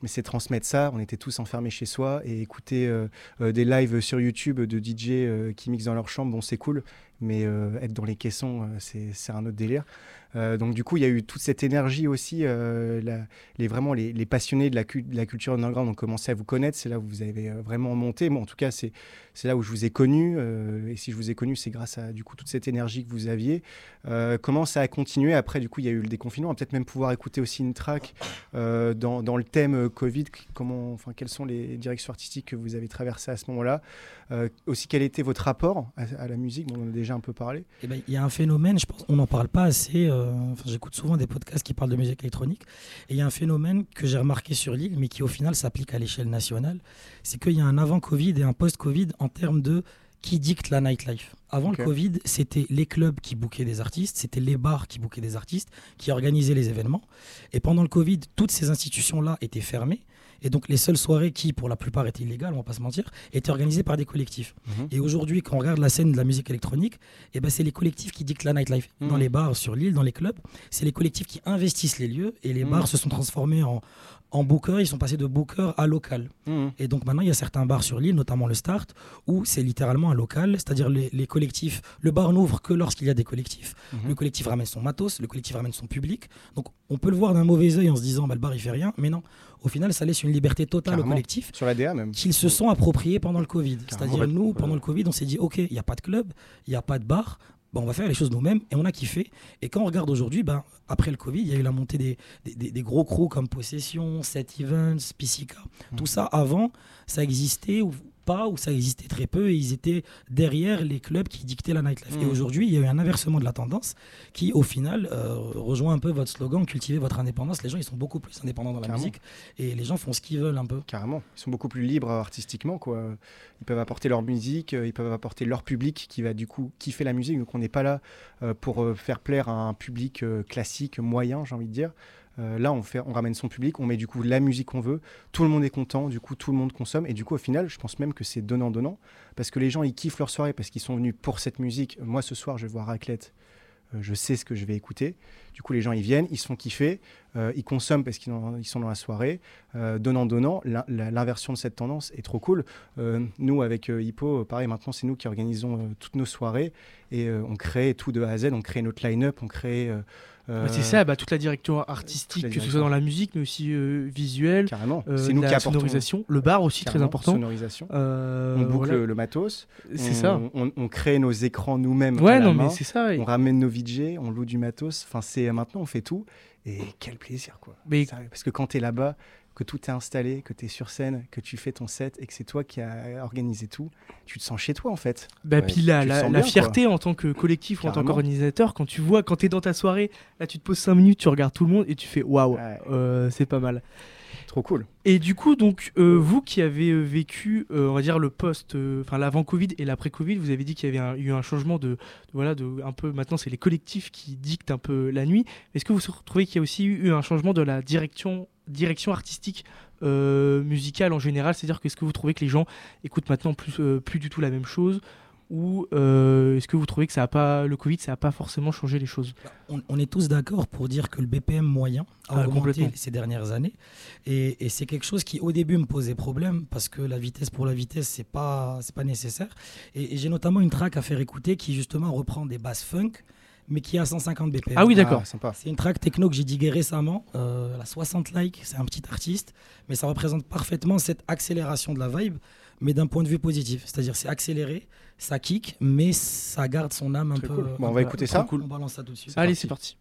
Mais c'est transmettre ça. On était tous enfermés chez soi et écouter euh, euh, des lives sur YouTube de DJ qui mixent dans leur chambre. Bon, c'est cool, mais être dans les caissons, c'est un autre délire. Euh, donc du coup, il y a eu toute cette énergie aussi. Euh, les, vraiment, les, passionnés de la, de la, culture underground ont commencé à vous connaître. C'est là où vous avez euh, vraiment monté. Bon, en tout cas, c'est là où je vous ai connu. et si je vous ai connu, c'est grâce à du coup toute cette énergie que vous aviez. Comment ça a continué Après, du coup, il y a eu le déconfinement? On va peut-être même pouvoir écouter aussi une track dans, dans, le thème Covid. Comment, enfin, quelles sont les directions artistiques que vous avez traversées à ce moment-là? Euh, Aussi, quel était votre rapport à, à la musique On en a déjà un peu parlé? Il ben, y a un phénomène, je pense, on n'en parle pas assez. Euh, enfin, J'écoute souvent des podcasts qui parlent de musique électronique. Et il y a un phénomène que j'ai remarqué sur l'île, mais qui au final s'applique à l'échelle nationale. C'est qu'il y a un avant-Covid et un post-Covid en termes de qui dicte la nightlife. Avant okay. le Covid, c'était les clubs qui bouquaient des artistes, c'était les bars qui bouquaient des artistes, qui organisaient les événements. Et pendant le Covid, toutes ces institutions-là étaient fermées. Et donc les seules soirées qui, pour la plupart, étaient illégales, on va pas se mentir, étaient organisées par des collectifs. Mmh. -hmm. Et aujourd'hui, quand on regarde la scène de la musique électronique, eh ben, c'est les collectifs qui dictent la nightlife. Mmh. -hmm. Dans les bars, sur l'île, dans les clubs, c'est les collectifs qui investissent les lieux et les Mmh. -hmm. bars se sont transformés en, en bookers, ils sont passés de bookers à local. Et donc maintenant, il y a certains bars sur l'île, notamment le Start, où c'est littéralement un local, c'est-à-dire les, les, collectifs, le bar n'ouvre que lorsqu'il y a des collectifs. Le collectif ramène son matos, le collectif ramène son public. Donc on peut le voir d'un mauvais œil en se disant, bah, le bar il fait rien, mais non. Au final, ça laisse une liberté totale Carrément. au collectif. Sur la DA même. Qu'ils se sont appropriés pendant le Covid. C'est-à-dire nous, pendant le Covid, on s'est dit, ok, il n'y a pas de club, il n'y a pas de bar, bah, on va faire les choses nous-mêmes et on a kiffé. Et quand on regarde aujourd'hui, bah, après le Covid, il y a eu la montée des, des, des gros crews comme Possession, Set Events, Pisica. Mmh. Tout ça, avant, ça existait ou pas, ou ça existait très peu, et ils étaient derrière les clubs qui dictaient la nightlife. Mmh. Et aujourd'hui, il y a eu un inversement de la tendance qui, au final, euh, rejoint un peu votre slogan, cultiver votre indépendance. Les gens, ils sont beaucoup plus indépendants dans la musique, et les gens font ce qu'ils veulent un peu. Carrément. Ils sont beaucoup plus libres artistiquement, quoi. Ils peuvent apporter leur musique, euh, ils peuvent apporter leur public qui va du coup kiffer la musique. Donc on n'est pas là euh, pour faire plaire à un public euh, classique, moyen, j'ai envie de dire. Euh, là, on, fait, on ramène son public, on met du coup la musique qu'on veut, tout le monde est content, du coup tout le monde consomme, et du coup au final, je pense même que c'est donnant-donnant, parce que les gens ils kiffent leur soirée, parce qu'ils sont venus pour cette musique. Moi ce soir, je vais voir Raclette, euh, je sais ce que je vais écouter. Du coup, les gens ils viennent, ils se font kiffer, euh, ils consomment parce qu'ils ils sont dans la soirée, donnant-donnant. L'inversion de cette tendance est trop cool. Nous, avec Hippo, pareil, maintenant c'est nous qui organisons toutes nos soirées et on crée tout de A à Z, on crée notre line-up, on crée. Bah c'est ça, bah, toute la direction artistique, la direction. que ce soit dans la musique, mais aussi euh, visuelle. Carrément. Euh, c'est nous la qui apportons. sonorisation. Le bar aussi, très important. Sonorisation. on boucle voilà. le matos. C'est ça. On, on, crée nos écrans nous-mêmes. Ouais, non, mais c'est ça. On ramène nos VJ, on loue du matos. Enfin, c'est maintenant, on fait tout. Et quel plaisir, quoi. Mais... Parce que quand tu es là-bas, que tout est installé, que tu es sur scène, que tu fais ton set et que c'est toi qui as organisé tout, tu te sens chez toi en fait. Bah, ouais. Puis la, la, la bien, fierté quoi. en tant que collectif ou en tant qu'organisateur, quand tu vois, quand tu es dans ta soirée, là tu te poses 5 minutes, tu regardes tout le monde et tu fais waouh, ouais. euh, c'est pas mal. Trop cool. Et du coup, donc, euh, vous qui avez euh, vécu, euh, on va dire, le post, enfin l'avant Covid et l'après Covid, vous avez dit qu'il y avait un, eu un changement de, de, voilà, de un peu, maintenant c'est les collectifs qui dictent un peu la nuit. Est-ce que vous trouvez qu'il y a aussi eu un changement de la direction direction artistique euh, musicale en général C'est-à-dire qu'est-ce que vous trouvez que les gens écoutent maintenant plus, euh, plus du tout la même chose ou euh, est-ce que vous trouvez que ça a pas le Covid ça n'a pas forcément changé les choses? Bah, On, on est tous d'accord pour dire que le BPM moyen a Ah, augmenté ces dernières années. Et, et c'est quelque chose qui, au début, me posait problème parce que la vitesse pour la vitesse, c'est pas, c'est pas nécessaire. Et, et j'ai notamment une track à faire écouter qui, justement, reprend des basses funk, mais qui est à 150 BPM. Ah oui, d'accord. Ah, sympa. C'est une track techno que j'ai digué récemment. Euh, elle a 60 likes, c'est un petit artiste, mais ça représente parfaitement cette accélération de la vibe, mais d'un point de vue positif. C'est-à-dire, c'est accéléré, ça kick, mais ça garde son âme un Très peu. cool. un Bon, on peu- va écouter ça. cool. On balance ça tout de suite. Allez, c'est parti.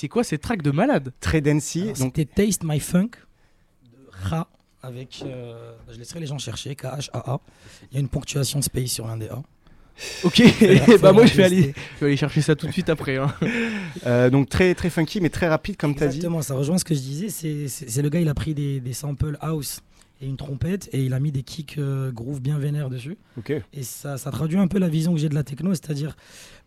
C'est quoi cette track de malade Très dancey. Donc, C'était Taste My Funk de Ra avec. euh, je laisserai les gens chercher, K-H-A-A. Il y a une ponctuation de space sur l'un des A. Ok, bah moi je vais, aller, tester. je vais aller chercher ça tout de suite après. hein. euh, donc très, très funky, mais très rapide, comme tu as dit. Exactement, ça rejoint ce que je disais. C'est le gars, il a pris des, des samples house et une trompette et il a mis des kicks euh, groove bien vénères dessus. Et ça, ça traduit un peu la vision que j'ai de la techno, c'est-à-dire,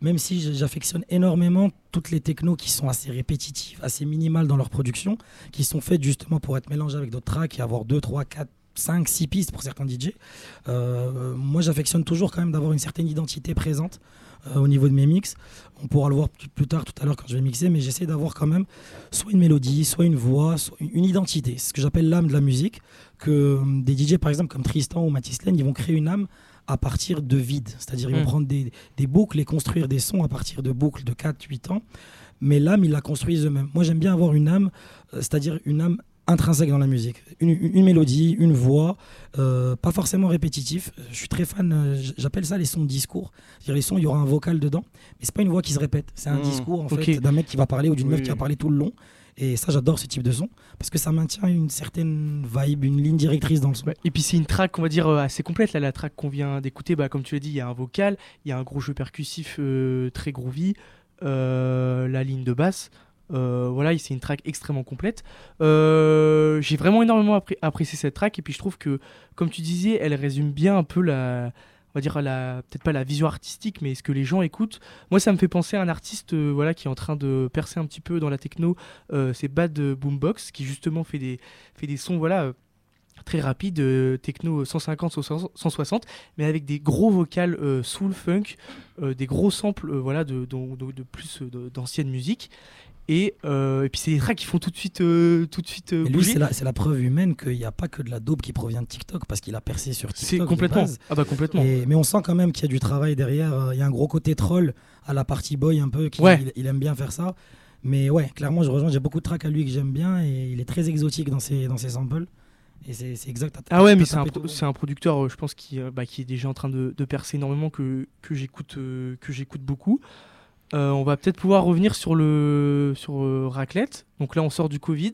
même si j'affectionne énormément toutes les technos qui sont assez répétitives, assez minimales dans leur production, qui sont faites justement pour être mélangées avec d'autres tracks et avoir 2, 3, 4, 5, 6 pistes pour certains DJ, euh, moi j'affectionne toujours quand même d'avoir une certaine identité présente euh, au niveau de mes mix. On pourra le voir plus, plus tard tout à l'heure quand je vais mixer, mais j'essaie d'avoir quand même soit une mélodie, soit une voix, soit une identité. C'est ce que j'appelle l'âme de la musique, que euh, des DJ par exemple comme Tristan ou Mathis Lane, ils vont créer une âme à partir de vide. C'est-à-dire ils vont Mm. prendre des, des boucles et construire des sons à partir de boucles de 4-8 ans. Mais l'âme, ils la construisent eux-mêmes. Moi, j'aime bien avoir une âme, euh, c'est-à-dire une âme intrinsèque dans la musique. Une, une- mélodie, une voix, euh, pas forcément répétitif. Je suis très fan, euh, j'appelle ça les sons de discours. C'est-à-dire les sons, il y aura un vocal dedans, mais c'est pas une voix qui se répète. C'est un Mm. discours en fait d'un mec qui va parler ou d'une Oui, meuf qui va parler tout le long. Et ça, j'adore ce type de son parce que ça maintient une certaine vibe, une ligne directrice dans le son. Et puis c'est une track, on va dire, euh, assez complète. Là, la track qu'on vient d'écouter, bah, comme tu l'as dit, il y a un vocal, il y a un gros jeu percussif euh, très groovy, euh, la ligne de basse. Voilà, c'est une track extrêmement complète. J'ai vraiment énormément appré- apprécié cette track et puis je trouve que, comme tu disais, elle résume bien un peu la, on va dire peut-être pas la vision artistique, mais ce que les gens écoutent. Moi, ça me fait penser à un artiste, euh, voilà, qui est en train de percer un petit peu dans la techno. Euh, c'est Bad Boombox qui justement fait des, fait des sons, voilà. euh, très rapides, euh, techno 150, 160, mais avec des gros vocals euh, soul funk, des gros samples, voilà, de, de, de- plus d'ancienne musique. Et, euh, et puis c'est des tracks qui font tout de suite, euh, tout de suite euh, lui, c'est la, c'est la preuve humaine qu'il n'y a pas que de la dope qui provient de TikTok parce qu'il a percé sur C'est TikTok. de complètement. Ah bah complètement. Et- mais on sent quand même qu'il y a du travail derrière. euh, Il y a un gros côté troll à la partie boy un peu. Qui, Ouais. il, il aime bien faire ça. Mais ouais, clairement, je rejoins. J'ai beaucoup de tracks à lui que j'aime bien et il est très exotique dans ses, dans ses samples. Et c'est c'est exact. Ah ouais, mais c'est un, pro- c'est un producteur, je pense, qui, bah, qui est déjà en train de, de percer énormément, que, que j'écoute que j'écoute beaucoup. Euh, on va peut-être pouvoir revenir sur, le, sur euh, Raclette. Donc là, on sort du Covid.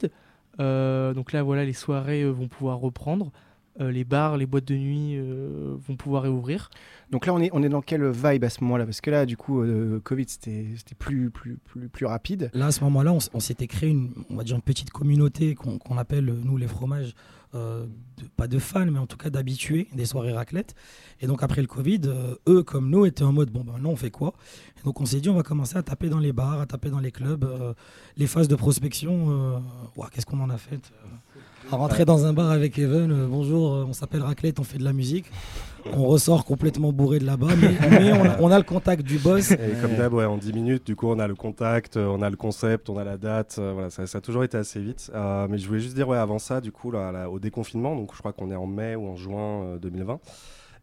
Euh, donc là, voilà, les soirées vont pouvoir reprendre. Euh, les bars, les boîtes de nuit euh, vont pouvoir réouvrir. Donc là, on est, on est dans quelle vibe à ce moment-là? Parce que là, du coup, euh, Covid, c'était c'était plus, plus, plus, plus rapide. Là, à ce moment-là, on, s'était créé une, on va dire une petite communauté qu'on appelle, euh, nous, les fromages, euh, de- pas de fans, mais en tout cas d'habitués des soirées raclette. Et donc, après le Covid, euh, eux, comme nous, étaient en mode, bon, ben non, on fait quoi? Et donc, on s'est dit, on va commencer à taper dans les bars, à taper dans les clubs, euh, les phases de prospection. euh, Qu'est-ce qu'on en a fait? euh, à rentrer dans un bar avec Even, euh, bonjour, euh, on s'appelle Raclette, on fait de la musique. On ressort complètement bourré de là-bas, mais, mais on, a, on a le contact du boss. Et comme d'hab, ouais, en 10 minutes, du coup, on a le contact, euh, on a le concept, on a la date. euh, voilà, ça, ça a toujours été assez vite. Euh, mais je voulais juste dire, ouais, avant ça, du coup, là, là, au déconfinement, donc je crois qu'on est en mai ou en juin euh, 2020.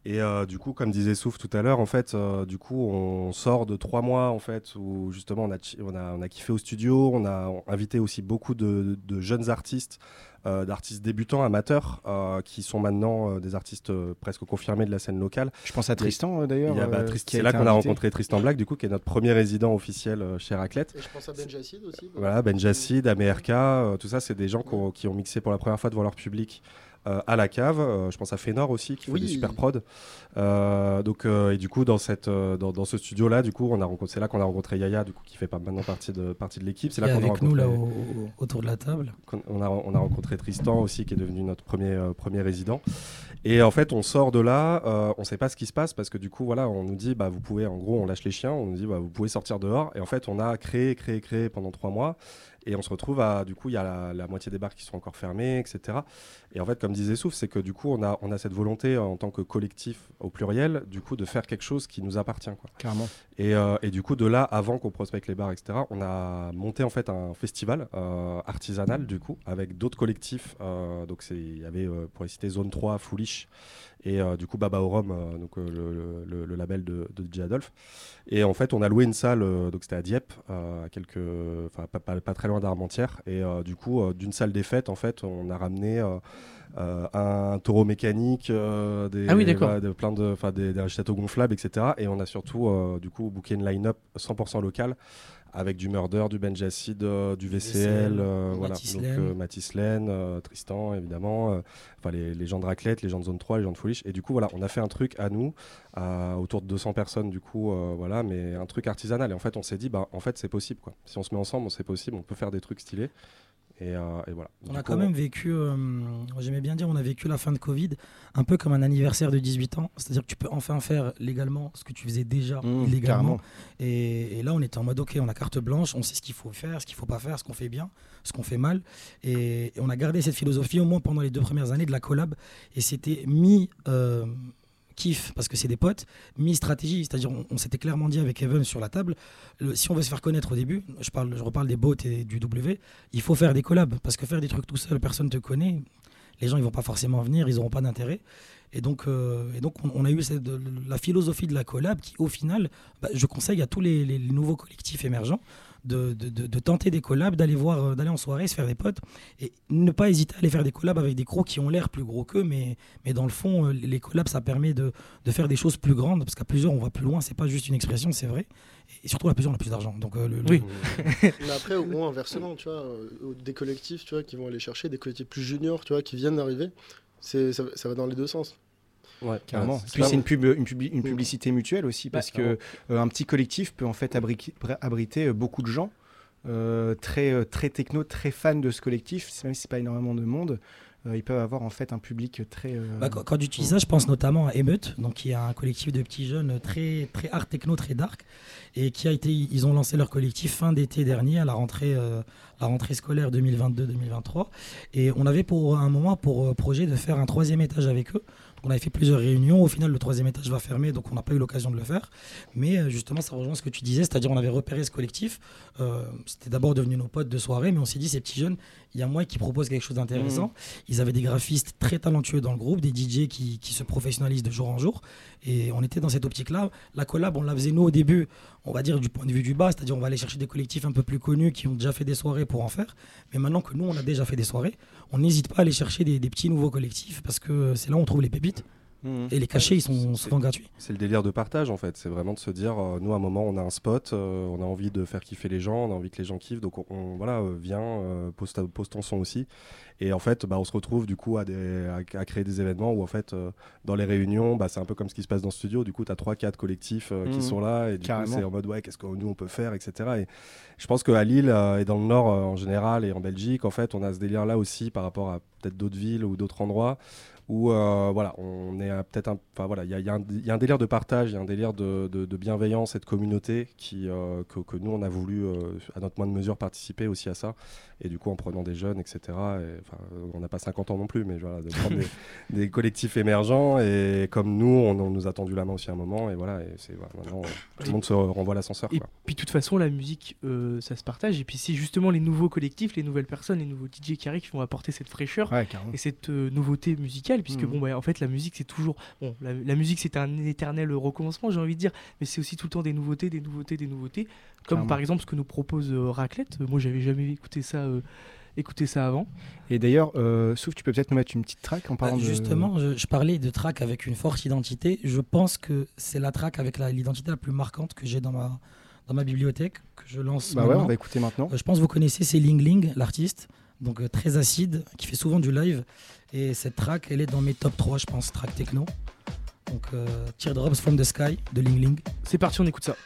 Et euh, du coup, comme disait Souf tout à l'heure, en fait, euh, du coup, on sort de trois mois, en fait, où justement, on a, on a, on a kiffé au studio, on a invité aussi beaucoup de, de jeunes artistes, euh, d'artistes débutants, amateurs, euh, qui sont maintenant euh, des artistes euh, presque confirmés de la scène locale. Je pense à Tristan, euh, d'ailleurs. Bah, c'est là qu'on a rencontré Tristan Black, du coup, qui est notre premier résident officiel euh, chez Raclette. Et je pense à Benjacid aussi. Voilà, Benjacid, Amerka, euh, tout ça, c'est des gens qui ont, qui ont mixé pour la première fois devant leur public à la cave. Euh, je pense à Fénor aussi, qui fait Oui. des super prods. Euh, donc, euh, et du coup, dans, cette, euh, dans, dans ce studio-là, du coup, on a rencontré, c'est là qu'on a rencontré Yaya, du coup, qui fait pas maintenant partie de, partie de l'équipe. C'est là qu'on a avec nous rencontré. là, au- au- autour de la table. On a, on a rencontré Tristan aussi, qui est devenu notre premier, euh, premier résident. Et en fait, on sort de là, euh, on sait pas ce qui se passe parce que du coup, voilà, on nous dit, bah, vous pouvez, en gros, on lâche les chiens, on nous dit, bah, vous pouvez sortir dehors. Et en fait, on a créé, créé, créé pendant trois mois. Et on se retrouve à, du coup, il y a la, la moitié des bars qui sont encore fermés, etc. Et en fait, comme disait Souf, c'est que du coup, on a, on a cette volonté en tant que collectif au pluriel, du coup, de faire quelque chose qui nous appartient. Quoi. Carrément. Et, euh, et du coup, de là, avant qu'on prospecte les bars, etc., on a monté en fait un festival euh, artisanal, du coup, avec d'autres collectifs. Euh, donc, il y avait, pour les citer, Zone 3, Foolish, et euh, du coup, Baba au Rhum, euh, donc, euh, le, le- le label de, de DJ Adolphe. Et en fait, on a loué une salle, euh, donc c'était à Dieppe, euh, à quelques, enfin, pas, pas- pas très loin d'Armentières. Et euh, du coup, euh, d'une salle des fêtes, en fait, on a ramené. euh, un taureau mécanique, des, ah oui, de, plein de, enfin des, des châteaux gonflables, etc. Et on a surtout du coup booké une line-up 100% locale avec du Murder, du Benjacid, euh, du VCL, euh, voilà. Donc euh, Mathis Tristan évidemment, enfin les, gens de Raclette, les gens de Zone 3, les gens de Foolish. Et du coup voilà, on a fait un truc à nous, autour de 200 personnes du coup, voilà, mais un truc artisanal. Et en fait on s'est dit bah en fait c'est possible quoi. Si on se met ensemble, c'est possible, on peut faire des trucs stylés. Euh, et, voilà. On a quand même vécu, euh, j'aimais bien dire, on a vécu la fin de Covid un peu comme un anniversaire de 18 ans. C'est-à-dire que tu peux enfin faire légalement ce que tu faisais déjà mmh, illégalement. Et, là, on était en mode, ok, on a carte blanche, on sait ce qu'il faut faire, ce qu'il faut pas faire, ce qu'on fait bien, ce qu'on fait mal. Et, on a gardé cette philosophie au moins pendant les deux premières années de la collab. Et c'était mis... Euh, parce que c'est des potes, mi stratégie, c'est-à-dire on, s'était clairement dit avec Evan sur la table, si on veut se faire connaître au début, je, parle, je reparle des bots et du W, il faut faire des collabs parce que faire des trucs tout seul, personne te connaît, les gens ils vont pas forcément venir, ils n'auront pas d'intérêt. Et donc, euh, et donc on, a eu cette, la philosophie de la collab qui, au final, bah, je conseille à tous les, nouveaux collectifs émergents de, de, tenter des collabs, d'aller voir, euh, d'aller en soirée, se faire des potes et ne pas hésiter à aller faire des collabs avec des crocs qui ont l'air plus gros qu'eux, mais, mais dans le fond, euh, les collabs ça permet de, faire des choses plus grandes parce qu'à plusieurs on va plus loin, c'est pas juste une expression, c'est vrai. Et surtout à plusieurs on a plus d'argent. Donc euh, oui. mais après au moins inversement, tu vois, des collectifs, tu vois, qui vont aller chercher des collectifs plus juniors, tu vois, qui viennent d'arriver, ça, ça va dans les deux sens. Ouais, carrément. Puis c'est une, pub, une, une, publicité mutuelle aussi, parce qu'un que euh, un petit collectif peut en fait abriter, euh, beaucoup de gens euh, très, très techno, très fans de ce collectif, même si c'est pas énormément de monde. ils peuvent avoir en fait un public très. Bah, quand, tu dis ça, je pense notamment à Emeute, donc qui est un collectif de petits jeunes très très art techno, très dark, et qui a été, ils ont lancé leur collectif fin d'été dernier à la rentrée, la rentrée scolaire 2022-2023, et on avait pour un moment pour projet de faire un troisième étage avec eux. On avait fait plusieurs réunions. Au final, le troisième étage va fermer, donc on n'a pas eu l'occasion de le faire. Mais euh, justement, ça rejoint ce que tu disais, c'est-à-dire on avait repéré ce collectif. Euh, c'était d'abord devenu nos potes de soirée, mais on s'est dit, ces petits jeunes, il y a moi qui propose quelque chose d'intéressant. Mmh. Ils avaient des graphistes très talentueux dans le groupe, des DJ qui, qui, se professionnalisent de jour en jour. Et on était dans cette optique-là. La collab, on la faisait nous au début, on va dire du point de vue du bas, c'est-à-dire on va aller chercher des collectifs un peu plus connus qui ont déjà fait des soirées pour en faire. Mais maintenant que nous, on a déjà fait des soirées, on n'hésite pas à aller chercher des, petits nouveaux collectifs parce que c'est là où on trouve les pépites. Mmh. Et les cachets, ils sont souvent gratuits. C'est le délire de partage en fait. C'est vraiment de se dire, euh, nous à un moment, on a un spot, euh, on a envie de faire kiffer les gens, on a envie que les gens kiffent, donc on, voilà, euh, viens, pose, ton son aussi. Et en fait, bah, on se retrouve du coup à, à, créer des événements où en fait, dans les réunions, bah, c'est un peu comme ce qui se passe dans le studio. Du coup, tu as 3-4 collectifs qui mmh. sont là et du coup, c'est en mode ouais, qu'est-ce que nous on peut faire, etc. Et je pense qu'à Lille et dans le Nord en général et en Belgique, en fait, on a ce délire là aussi par rapport à peut-être d'autres villes ou d'autres endroits où euh, voilà, on est peut-être un, enfin voilà, il y, y, a un délire de partage, il y a un délire de, de, bienveillance et de communauté qui, euh, que, que, nous on a voulu euh, à notre moindre mesure participer aussi à ça, et du coup en prenant des jeunes, etc. Et, on n'a pas 50 ans non plus, mais voilà, de prendre des, collectifs émergents et comme nous, on, nous a tendu la main aussi à un moment, et voilà, et c'est maintenant tout le monde se renvoie l'ascenseur. Et puis de toute façon, la musique, ça se partage, et puis c'est justement les nouveaux collectifs, les nouvelles personnes, les nouveaux DJ qui arrivent qui vont apporter cette fraîcheur et cette nouveauté musicale puisque mhm. bon, bah, en fait, la musique, c'est toujours. Bon, la, musique, c'est un éternel recommencement, j'ai envie de dire, mais c'est aussi tout le temps des nouveautés, des nouveautés, des nouveautés. Comme par exemple ce que nous propose euh, Raclette. Moi, j'avais jamais écouté ça. Euh, ça avant. Et d'ailleurs, euh, Souf, tu peux peut-être nous mettre une petite track en parlant bah, Justement, je, parlais de track avec une forte identité. Je pense que c'est la track avec l'identité la, plus marquante que j'ai dans ma, dans ma bibliothèque, que je lance. Bah ouais, on va écouter maintenant. Euh, je pense que vous connaissez, c'est Ling Ling, l'artiste donc euh, très acide, qui fait souvent du live. Et cette track, elle est dans mes top 3, je pense, track techno. Donc euh, Teardrops from the Sky de Ling Ling. C'est parti, on écoute ça.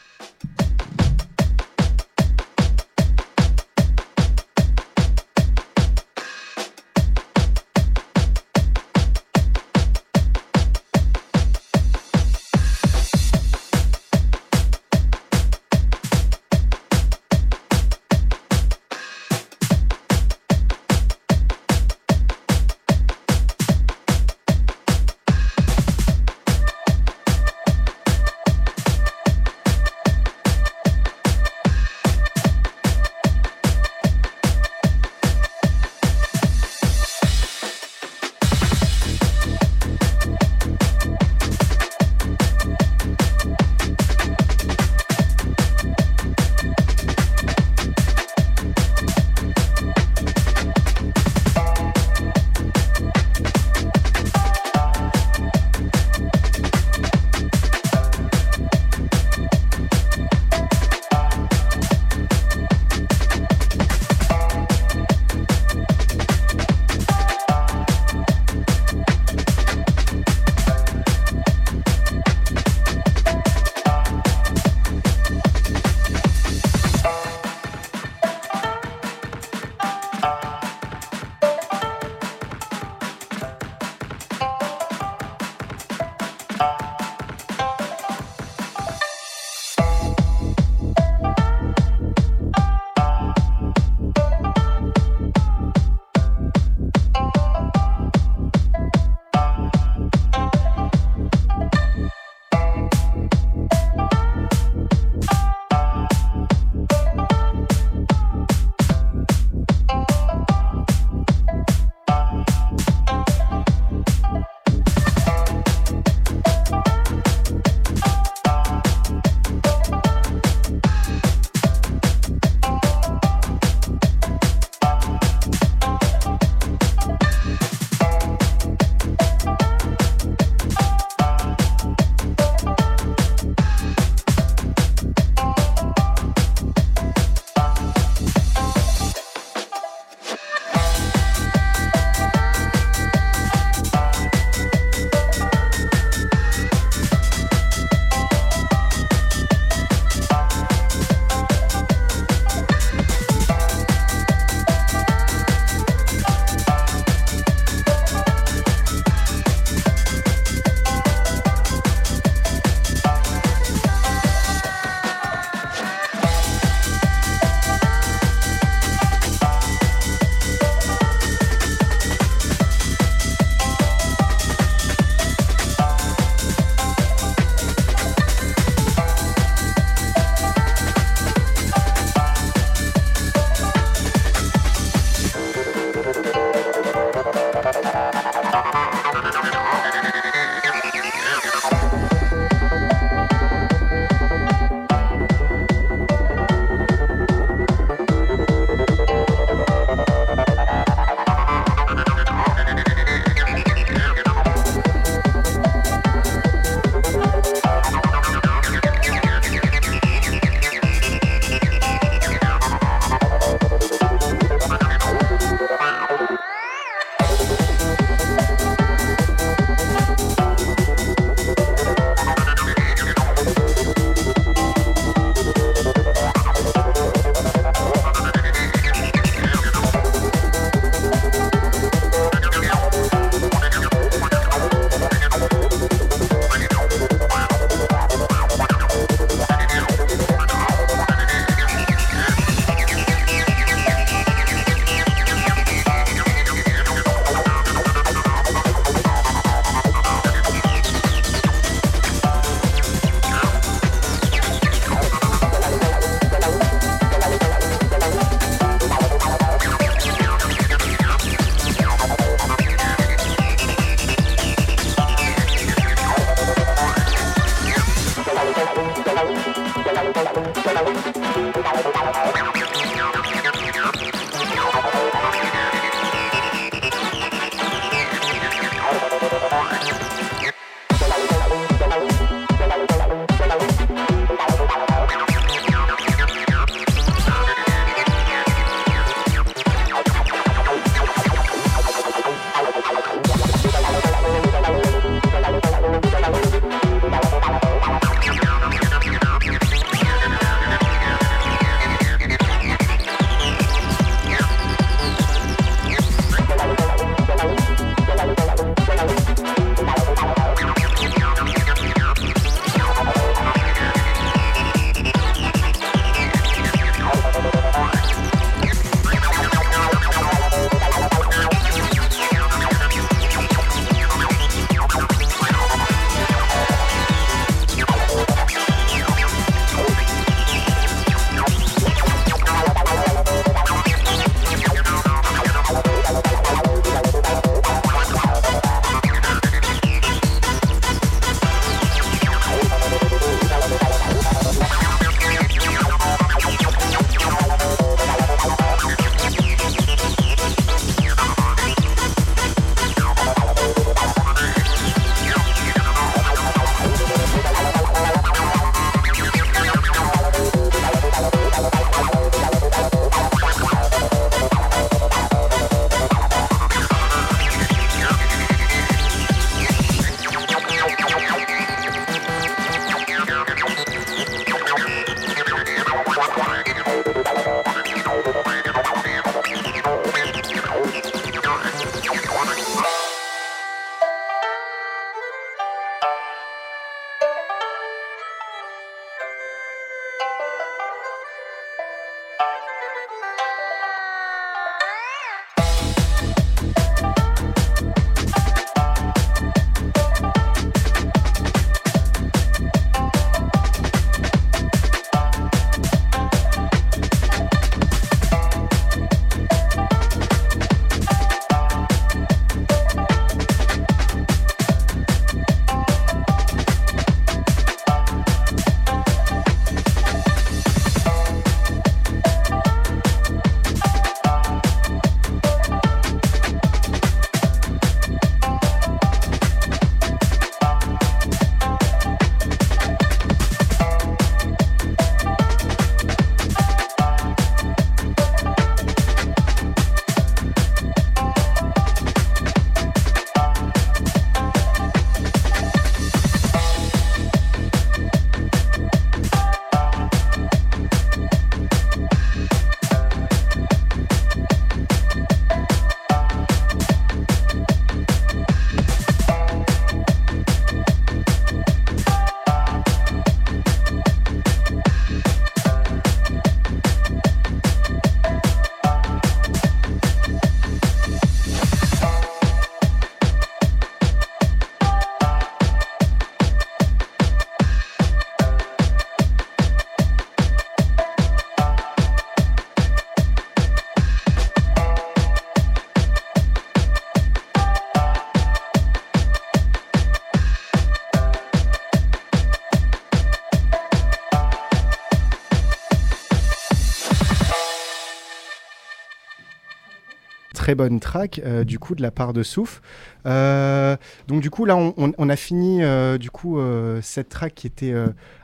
Très bonne track du coup de la part de Souf. donc du coup là on, on a fini du coup cette track qui était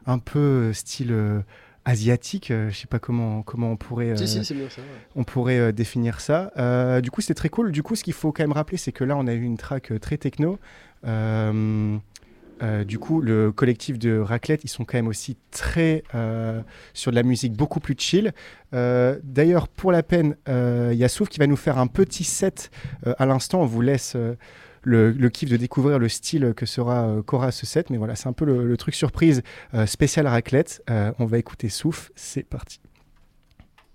un peu style asiatique. Euh, je sais pas comment, comment on pourrait, on pourrait définir ça. Euh, du coup, c'était très cool. Du coup, ce qu'il faut quand même rappeler, c'est que là, on a eu une track euh, très techno. Du coup, le collectif de Raclette, ils sont quand même aussi très sur de la musique beaucoup plus chill. D'ailleurs, pour la peine, il y a Souf qui va nous faire un petit set à l'instant. On vous laisse le, kiff de découvrir le style que sera euh, Cora ce set. Mais voilà, c'est un peu le, truc surprise euh, spécial raclette. Euh, on va écouter Souf, c'est parti.